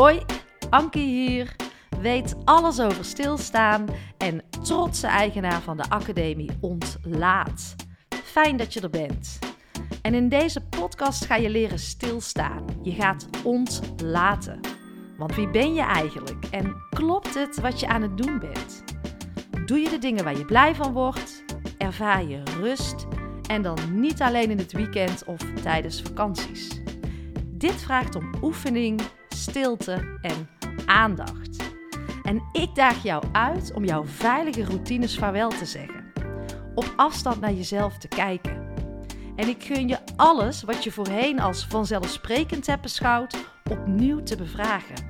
Hoi, Ankie hier. Weet alles over stilstaan en trotse eigenaar van de Academie Ontlaat. Fijn dat je er bent. En in deze podcast ga je leren stilstaan. Je gaat ontlaten. Want wie ben je eigenlijk en klopt het wat je aan het doen bent? Doe je de dingen waar je blij van wordt? Ervaar je rust? En dan niet alleen in het weekend of tijdens vakanties. Dit vraagt om oefening, stilte en aandacht. En ik daag jou uit om jouw veilige routines vaarwel te zeggen. Op afstand naar jezelf te kijken. En ik gun je alles wat je voorheen als vanzelfsprekend hebt beschouwd, opnieuw te bevragen.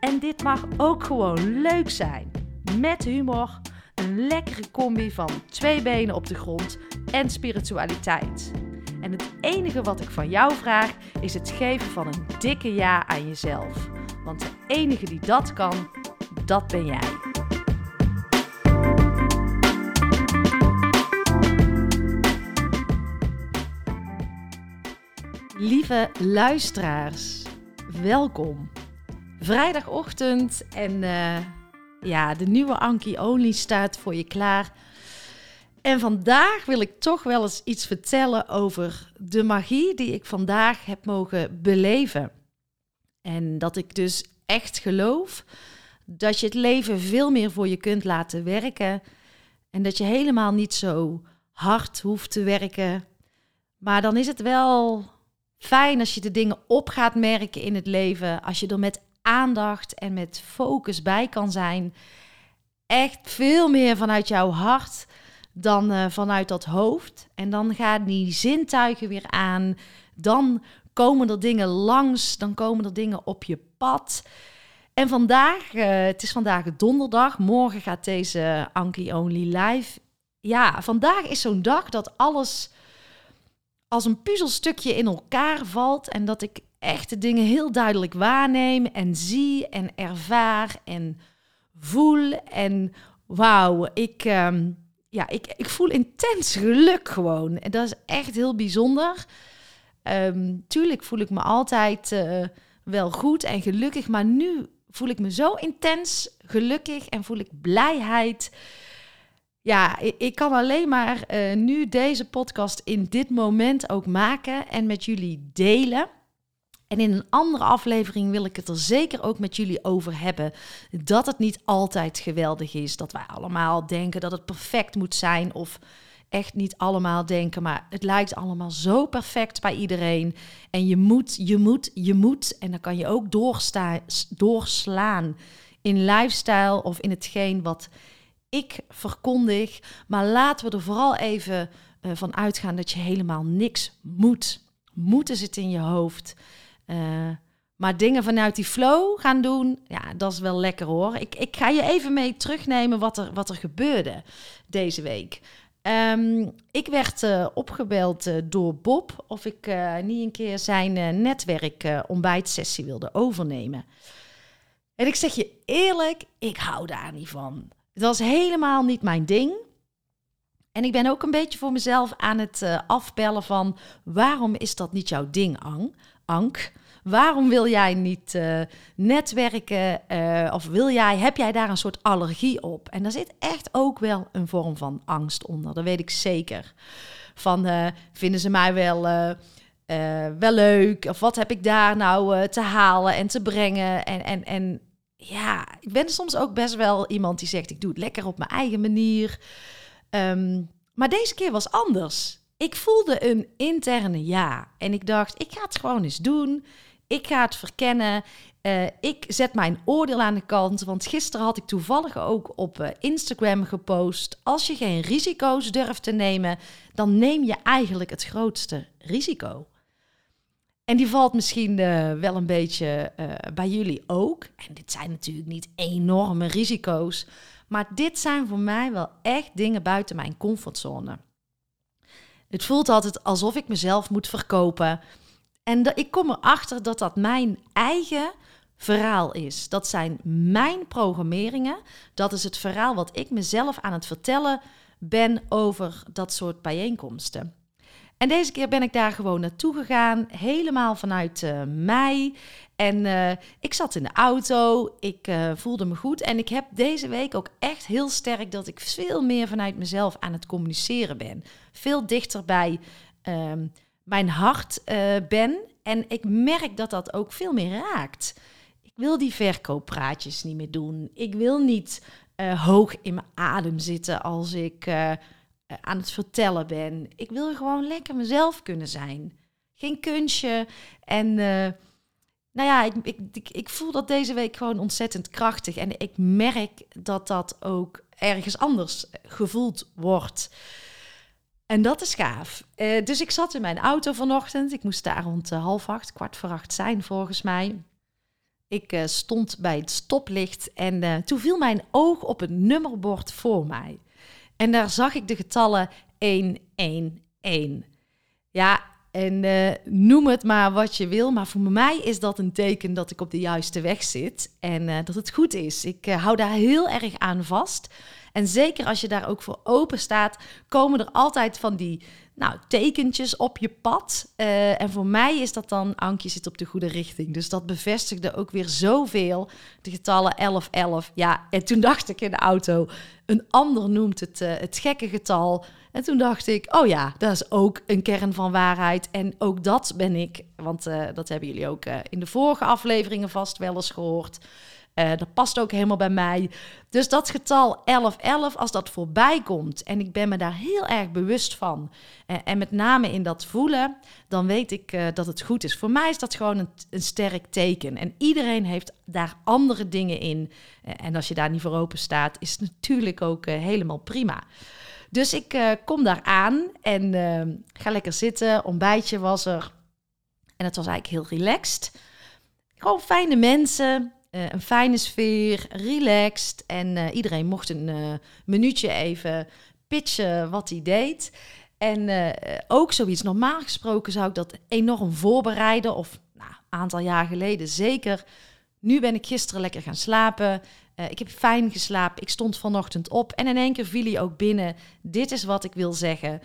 En dit mag ook gewoon leuk zijn. Met humor, een lekkere combi van twee benen op de grond en spiritualiteit. En het enige wat ik van jou vraag is het geven van een dikke ja aan jezelf. Want de enige die dat kan, dat ben jij. Lieve luisteraars, welkom. Vrijdagochtend en uh, ja, de nieuwe Anki Only staat voor je klaar en vandaag wil ik toch wel eens iets vertellen over de magie die ik vandaag heb mogen beleven. En dat ik dus echt geloof dat je het leven veel meer voor je kunt laten werken. En dat je helemaal niet zo hard hoeft te werken. Maar dan is het wel fijn als je de dingen op gaat merken in het leven. Als je er met aandacht en met focus bij kan zijn. Echt veel meer vanuit jouw hart dan uh, vanuit dat hoofd. En dan gaan die zintuigen weer aan. Dan komen er dingen langs, dan komen er dingen op je pad. En vandaag, uh, het is vandaag donderdag, morgen gaat deze Anki Only live. Ja, vandaag is zo'n dag dat alles als een puzzelstukje in elkaar valt en dat ik echt de dingen heel duidelijk waarneem en zie en ervaar en voel. En wauw, ik, um, ja, ik, ik voel intens geluk gewoon. En dat is echt heel bijzonder. Um, tuurlijk voel ik me altijd uh, wel goed en gelukkig, maar nu voel ik me zo intens gelukkig en voel ik blijheid. Ja, ik, kan alleen maar uh, nu deze podcast in dit moment ook maken en met jullie delen. En in een andere aflevering wil ik het er zeker ook met jullie over hebben. Dat het niet altijd geweldig is. Dat wij allemaal denken dat het perfect moet zijn. Of echt niet allemaal denken. Maar het lijkt allemaal zo perfect bij iedereen. En je moet, je moet, je moet. En dan kan je ook doorslaan in lifestyle of in hetgeen wat ik verkondig. Maar laten we er vooral even uh, van uitgaan dat je helemaal niks moet. Moeten zit in je hoofd. Uh, maar dingen vanuit die flow gaan doen, ja, dat is wel lekker hoor. Ik, ik ga je even mee terugnemen wat er, wat er gebeurde deze week. Um, ik werd uh, opgebeld uh, door Bob of ik niet een keer zijn netwerk ontbijtsessie wilde overnemen. En ik zeg je eerlijk, ik hou daar niet van. Dat is helemaal niet mijn ding. En ik ben ook een beetje voor mezelf aan het afbellen van waarom is dat niet jouw ding, Ang? Ank? Waarom wil jij niet uh, netwerken? Uh, of wil jij, heb jij daar een soort allergie op? En daar zit echt ook wel een vorm van angst onder. Dat weet ik zeker. Van uh, vinden ze mij wel, wel leuk? Of wat heb ik daar nou te halen en te brengen? En, en, en ja, ik ben soms ook best wel iemand die zegt: ik doe het lekker op mijn eigen manier. Um, maar deze keer was anders. Ik voelde een interne ja. En ik dacht, ik ga het gewoon eens doen. Ik ga het verkennen. Uh, ik zet mijn oordeel aan de kant. Want gisteren had ik toevallig ook op uh, Instagram gepost. Als je geen risico's durft te nemen, dan neem je eigenlijk het grootste risico. En die valt misschien uh, wel een beetje bij jullie ook. En dit zijn natuurlijk niet enorme risico's. Maar dit zijn voor mij wel echt dingen buiten mijn comfortzone. Het voelt altijd alsof ik mezelf moet verkopen. En ik kom erachter dat dat mijn eigen verhaal is. Dat zijn mijn programmeringen. Dat is het verhaal wat ik mezelf aan het vertellen ben over dat soort bijeenkomsten. En deze keer ben ik daar gewoon naartoe gegaan, helemaal vanuit uh, mij. En uh, ik zat in de auto, ik uh, voelde me goed. En ik heb deze week ook echt heel sterk dat ik veel meer vanuit mezelf aan het communiceren ben. Veel dichter bij ehm, mijn hart ben. En ik merk dat dat ook veel meer raakt. Ik wil die verkooppraatjes niet meer doen. Ik wil niet hoog in mijn adem zitten als ik eh, aan het vertellen ben. Ik wil gewoon lekker mezelf kunnen zijn. Geen kunstje. En nou ja, ik, ik, ik, voel dat deze week gewoon ontzettend krachtig. En ik merk dat dat ook ergens anders gevoeld wordt. En dat is gaaf. Uh, dus ik zat in mijn auto vanochtend. Ik moest daar rond half acht, kwart voor acht zijn volgens mij. Ik uh, stond bij het stoplicht en toen viel mijn oog op een nummerbord voor mij. En daar zag ik de getallen 111. Ja, en noem het maar wat je wil, maar voor mij is dat een teken dat ik op de juiste weg zit en dat het goed is. Ik hou daar heel erg aan vast. En zeker als je daar ook voor open staat, komen er altijd van die nou, tekentjes op je pad. Uh, en voor mij is dat dan, Ankje zit op de goede richting. Dus dat bevestigde ook weer zoveel. De getallen 11, 11. Ja, en toen dacht ik in de auto, een ander noemt het uh, het gekke getal. En toen dacht ik, oh ja, dat is ook een kern van waarheid. En ook dat ben ik, want uh, dat hebben jullie ook in de vorige afleveringen vast wel eens gehoord. Uh, dat past ook helemaal bij mij. Dus dat getal 1111, als dat voorbij komt en ik ben me daar heel erg bewust van, uh, en met name in dat voelen, dan weet ik uh, dat het goed is. Voor mij is dat gewoon een, een sterk teken. En iedereen heeft daar andere dingen in. en als je daar niet voor open staat, is het natuurlijk ook helemaal prima. Dus ik kom daar aan en ga lekker zitten. Ontbijtje was er. En het was eigenlijk heel relaxed. Gewoon fijne mensen. Uh, een fijne sfeer, relaxed. En uh, iedereen mocht een uh, minuutje even pitchen wat hij deed. En ook zoiets, normaal gesproken zou ik dat enorm voorbereiden. Of nou, een aantal jaar geleden zeker. Nu ben ik gisteren lekker gaan slapen. ik heb fijn geslapen. Ik stond vanochtend op. En in één keer viel hij ook binnen. Dit is wat ik wil zeggen.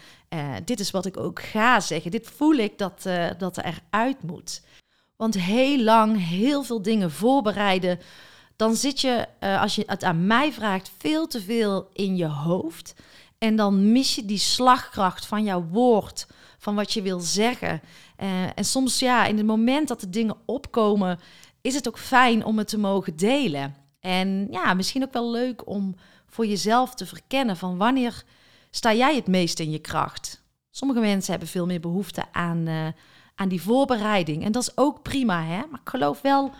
dit is wat ik ook ga zeggen. Dit voel ik dat, dat er eruit moet. Want heel lang heel veel dingen voorbereiden, dan zit je, uh, als je het aan mij vraagt, veel te veel in je hoofd. En dan mis je die slagkracht van jouw woord, van wat je wil zeggen. Uh, en soms, ja, in het moment dat de dingen opkomen, is het ook fijn om het te mogen delen. En ja, misschien ook wel leuk om voor jezelf te verkennen van wanneer sta jij het meest in je kracht. Sommige mensen hebben veel meer behoefte aan. Uh, aan die voorbereiding. En dat is ook prima, hè? Maar ik geloof wel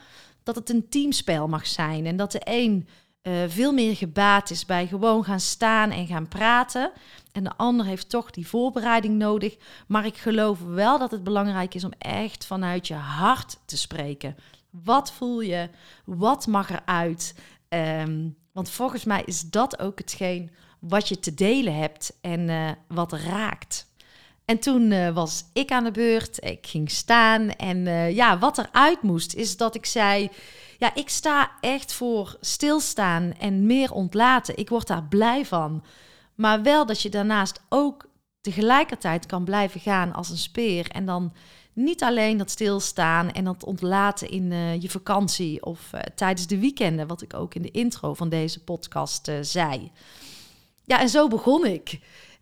dat het een teamspel mag zijn. En dat de een uh, veel meer gebaat is bij gewoon gaan staan en gaan praten. En de ander heeft toch die voorbereiding nodig. Maar ik geloof wel dat het belangrijk is om echt vanuit je hart te spreken. Wat voel je? Wat mag eruit? Um, want volgens mij is dat ook hetgeen wat je te delen hebt en uh, wat raakt. En toen uh, was ik aan de beurt. Ik ging staan. En uh, ja, wat eruit moest, is dat ik zei: Ja, ik sta echt voor stilstaan en meer ontlaten. Ik word daar blij van. Maar wel dat je daarnaast ook tegelijkertijd kan blijven gaan als een speer. En dan niet alleen dat stilstaan en dat ontlaten in uh, je vakantie of tijdens de weekenden, wat ik ook in de intro van deze podcast zei. Ja, en zo begon ik.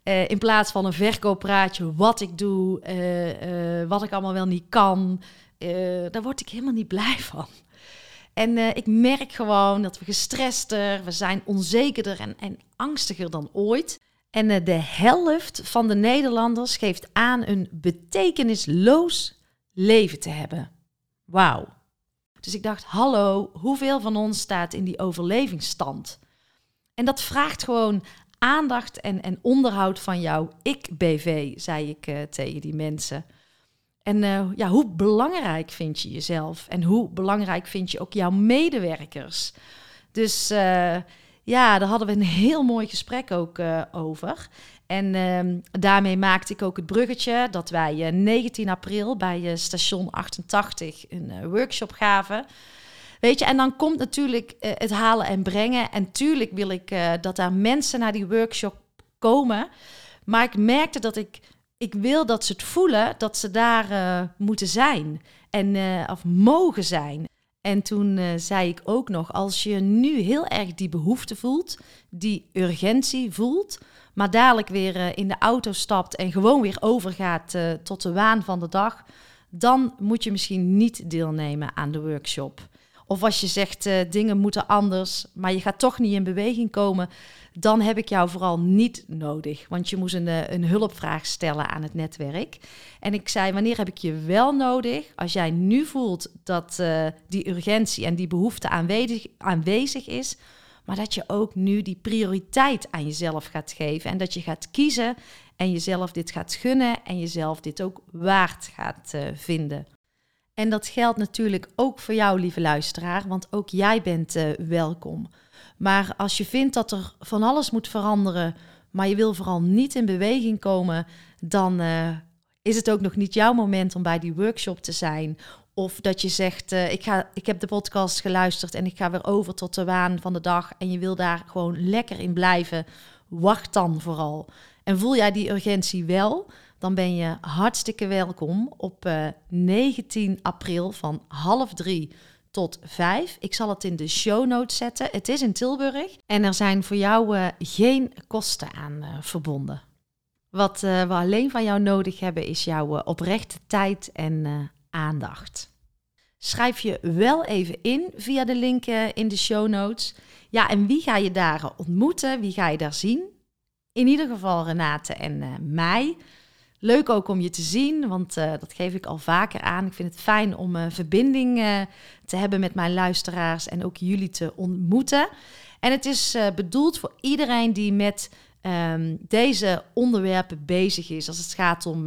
Uh, in plaats van een verkooppraatje, wat ik doe, uh, uh, wat ik allemaal wel niet kan. daar word ik helemaal niet blij van. En ik merk gewoon dat we gestrester, we zijn onzekerder en, en angstiger dan ooit. En de helft van de Nederlanders geeft aan een betekenisloos leven te hebben. Wauw. Dus ik dacht, hallo, hoeveel van ons staat in die overlevingsstand? En dat vraagt gewoon aandacht en, en onderhoud van jouw ik-BV, zei ik uh, tegen die mensen. En uh, ja, hoe belangrijk vind je jezelf? En hoe belangrijk vind je ook jouw medewerkers? Dus uh, ja, daar hadden we een heel mooi gesprek ook over. En ehm, daarmee maakte ik ook het bruggetje dat wij 19 april bij station 88 een workshop gaven. Weet je, en dan komt natuurlijk uh, het halen en brengen. En tuurlijk wil ik uh, dat daar mensen naar die workshop komen. Maar ik merkte dat ik ik wil dat ze het voelen dat ze daar uh, moeten zijn en of mogen zijn. En toen zei ik ook nog, als je nu heel erg die behoefte voelt, die urgentie voelt, maar dadelijk weer in de auto stapt en gewoon weer overgaat tot de waan van de dag, dan moet je misschien niet deelnemen aan de workshop. Of als je zegt uh, dingen moeten anders, maar je gaat toch niet in beweging komen, dan heb ik jou vooral niet nodig. Want je moest een, eh, een hulpvraag stellen aan het netwerk. En ik zei, wanneer heb ik je wel nodig? Als jij nu voelt dat uh, die urgentie en die behoefte aanwezig, aanwezig is, maar dat je ook nu die prioriteit aan jezelf gaat geven en dat je gaat kiezen en jezelf dit gaat gunnen en jezelf dit ook waard gaat vinden. En dat geldt natuurlijk ook voor jou, lieve luisteraar, want ook jij bent uh, welkom. Maar als je vindt dat er van alles moet veranderen, maar je wil vooral niet in beweging komen, dan uh, is het ook nog niet jouw moment om bij die workshop te zijn. Of dat je zegt, uh, ik, ga, ik heb de podcast geluisterd en ik ga weer over tot de waan van de dag en je wil daar gewoon lekker in blijven. Wacht dan vooral. En voel jij die urgentie wel, dan ben je hartstikke welkom op uh, 19 april van half drie tot 5. Ik zal het in de show notes zetten. Het is in Tilburg en er zijn voor jou uh, geen kosten aan uh, verbonden. Wat we alleen van jou nodig hebben is jouw oprechte tijd en aandacht. Schrijf je wel even in via de link in de show notes. Ja, en wie ga je daar ontmoeten? Wie ga je daar zien? In ieder geval Renate en mij. Leuk ook om je te zien, want uh, dat geef ik al vaker aan. Ik vind het fijn om een verbinding uh, te hebben met mijn luisteraars en ook jullie te ontmoeten. En het is bedoeld voor iedereen die met um, deze onderwerpen bezig is. Als het gaat om,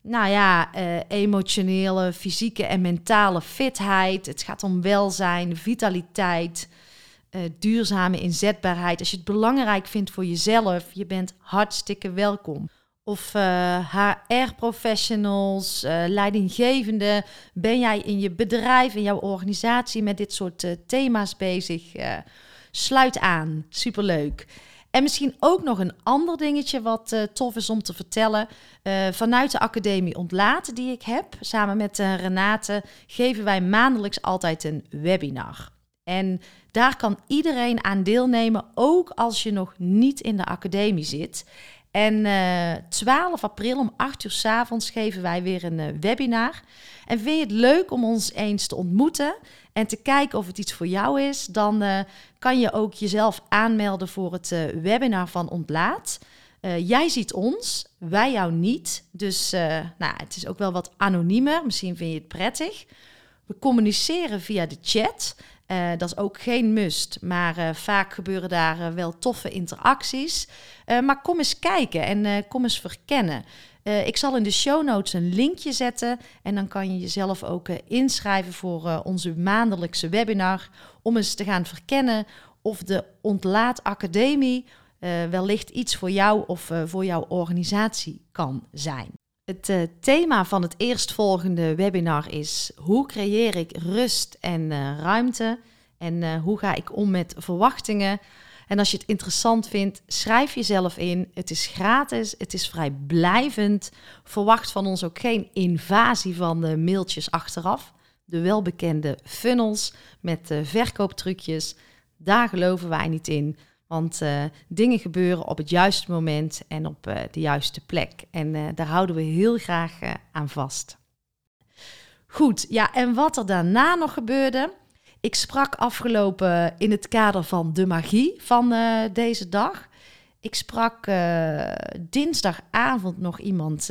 nou ja, emotionele, fysieke en mentale fitheid. Het gaat om welzijn, vitaliteit. duurzame inzetbaarheid. Als je het belangrijk vindt voor jezelf, je bent hartstikke welkom of uh, eh, HR-professionals, uh, eh, leidinggevende. Ben jij in je bedrijf, in jouw organisatie met dit soort uh, thema's bezig? sluit aan, superleuk. En misschien ook nog een ander dingetje wat tof is om te vertellen. vanuit de Academie Ontlaten die ik heb, samen met Renate, geven wij maandelijks altijd een webinar. En daar kan iedereen aan deelnemen, ook als je nog niet in de academie zit. En uh, eh, 12 april om 8 uur s avonds geven wij weer een uh, webinar. En vind je het leuk om ons eens te ontmoeten en te kijken of het iets voor jou is, dan uh, kan je ook jezelf aanmelden voor het webinar van Ontlaat. jij ziet ons, wij jou niet. Dus nou, het is ook wel wat anoniemer. Misschien vind je het prettig. We communiceren via de chat. Uh, dat is ook geen must, maar uh, vaak gebeuren daar uh, wel toffe interacties. maar kom eens kijken en kom eens verkennen. ik zal in de show notes een linkje zetten en dan kan je jezelf ook inschrijven voor onze maandelijkse webinar om eens te gaan verkennen of de Ontlaat Academie wellicht iets voor jou of voor jouw organisatie kan zijn. Het uh, thema van het eerstvolgende webinar is hoe creëer ik rust en uh, ruimte en uh, hoe ga ik om met verwachtingen. En als je het interessant vindt, schrijf jezelf in. Het is gratis, het is vrijblijvend. Verwacht van ons ook geen invasie van de mailtjes achteraf. De welbekende funnels met verkooptrucjes, daar geloven wij niet in. Want uh, dingen gebeuren op het juiste moment en op uh, de juiste plek. En uh, daar houden we heel graag aan vast. Goed, ja, en wat er daarna nog gebeurde. Ik sprak afgelopen in het kader van de magie van deze dag. Ik sprak dinsdagavond nog iemand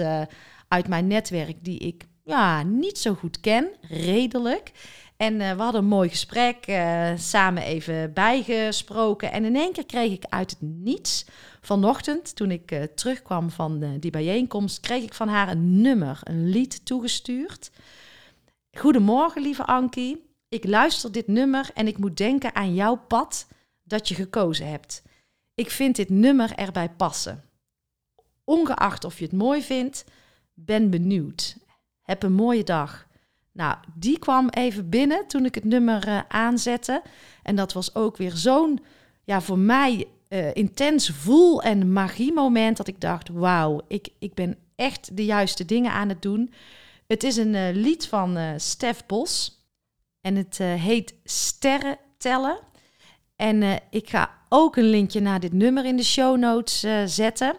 uit mijn netwerk die ik ja, niet zo goed ken, redelijk. En uh, we hadden een mooi gesprek, uh, samen even bijgesproken. En in één keer kreeg ik uit het niets, vanochtend toen ik uh, terugkwam van die bijeenkomst, kreeg ik van haar een nummer, een lied toegestuurd. Goedemorgen, lieve Ankie. Ik luister dit nummer en ik moet denken aan jouw pad dat je gekozen hebt. Ik vind dit nummer erbij passen. Ongeacht of je het mooi vindt, ben benieuwd. Heb een mooie dag. Nou, die kwam even binnen toen ik het nummer uh, aanzette. En dat was ook weer zo'n, ja, voor mij uh, intens voel en magiemoment dat ik dacht: wauw, ik, ik ben echt de juiste dingen aan het doen. Het is een uh, lied van Stef Bos en het heet Sterren tellen. En ik ga ook een linkje naar dit nummer in de show notes zetten,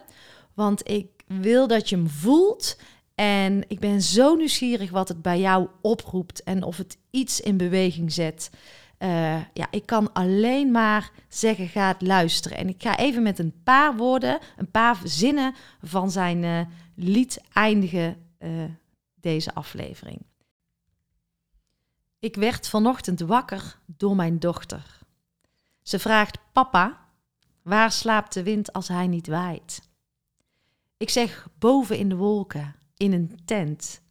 want ik wil dat je hem voelt. En ik ben zo nieuwsgierig wat het bij jou oproept en of het iets in beweging zet. Uh, ja, ik kan alleen maar zeggen, ga het luisteren. En ik ga even met een paar woorden, een paar zinnen van zijn uh, lied eindigen uh, deze aflevering. Ik werd vanochtend wakker door mijn dochter. Ze vraagt, papa, waar slaapt de wind als hij niet waait? Ik zeg, boven in de wolken, in een tent.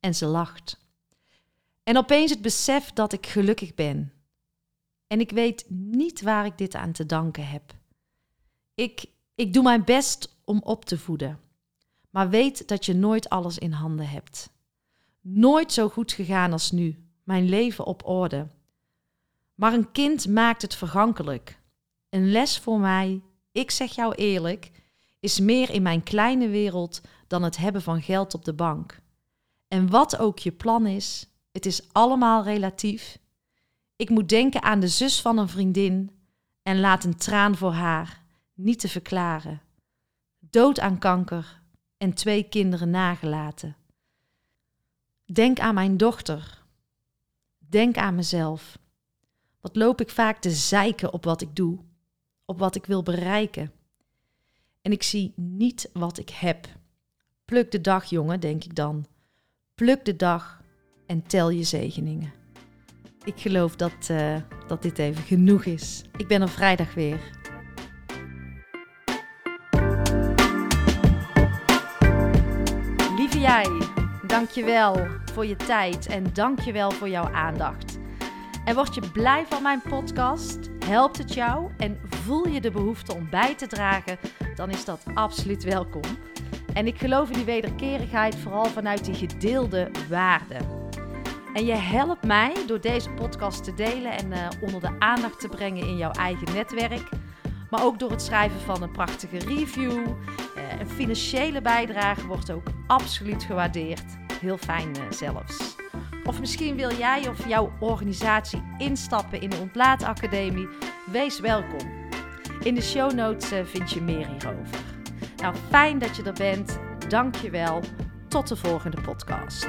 En ze lacht. En opeens het besef dat ik gelukkig ben en ik weet niet waar ik dit aan te danken heb. Ik, ik doe mijn best om op te voeden. Maar weet dat je nooit alles in handen hebt. Nooit zo goed gegaan als nu. Mijn leven op orde. Maar een kind maakt het vergankelijk. Een les voor mij, ik zeg jou eerlijk, is meer in mijn kleine wereld dan het hebben van geld op de bank. En wat ook je plan is, het is allemaal relatief ik moet denken aan de zus van een vriendin en laat een traan voor haar niet te verklaren. Dood aan kanker en twee kinderen nagelaten. Denk aan mijn dochter. Denk aan mezelf. Wat loop ik vaak te zeiken op wat ik doe, op wat ik wil bereiken. En ik zie niet wat ik heb. Pluk de dag, jongen, denk ik dan. Pluk de dag en tel je zegeningen. Ik geloof dat, uh, dat dit even genoeg is. Ik ben er vrijdag weer. Lieve jij, dankjewel voor je tijd en dankjewel voor jouw aandacht. En word je blij van mijn podcast? Helpt het jou en voel je de behoefte om bij te dragen? Dan is dat absoluut welkom. En ik geloof in die wederkerigheid vooral vanuit die gedeelde waarden. En je helpt mij door deze podcast te delen en uh, onder de aandacht te brengen in jouw eigen netwerk. Maar ook door het schrijven van een prachtige review. Uh, een financiële bijdrage wordt ook absoluut gewaardeerd. Heel fijn uh, zelfs. Of misschien wil jij of jouw organisatie instappen in de Ontlaatacademie. Wees welkom. In de show notes vind je meer hierover. Nou, fijn dat je er bent. Dank je wel. Tot de volgende podcast.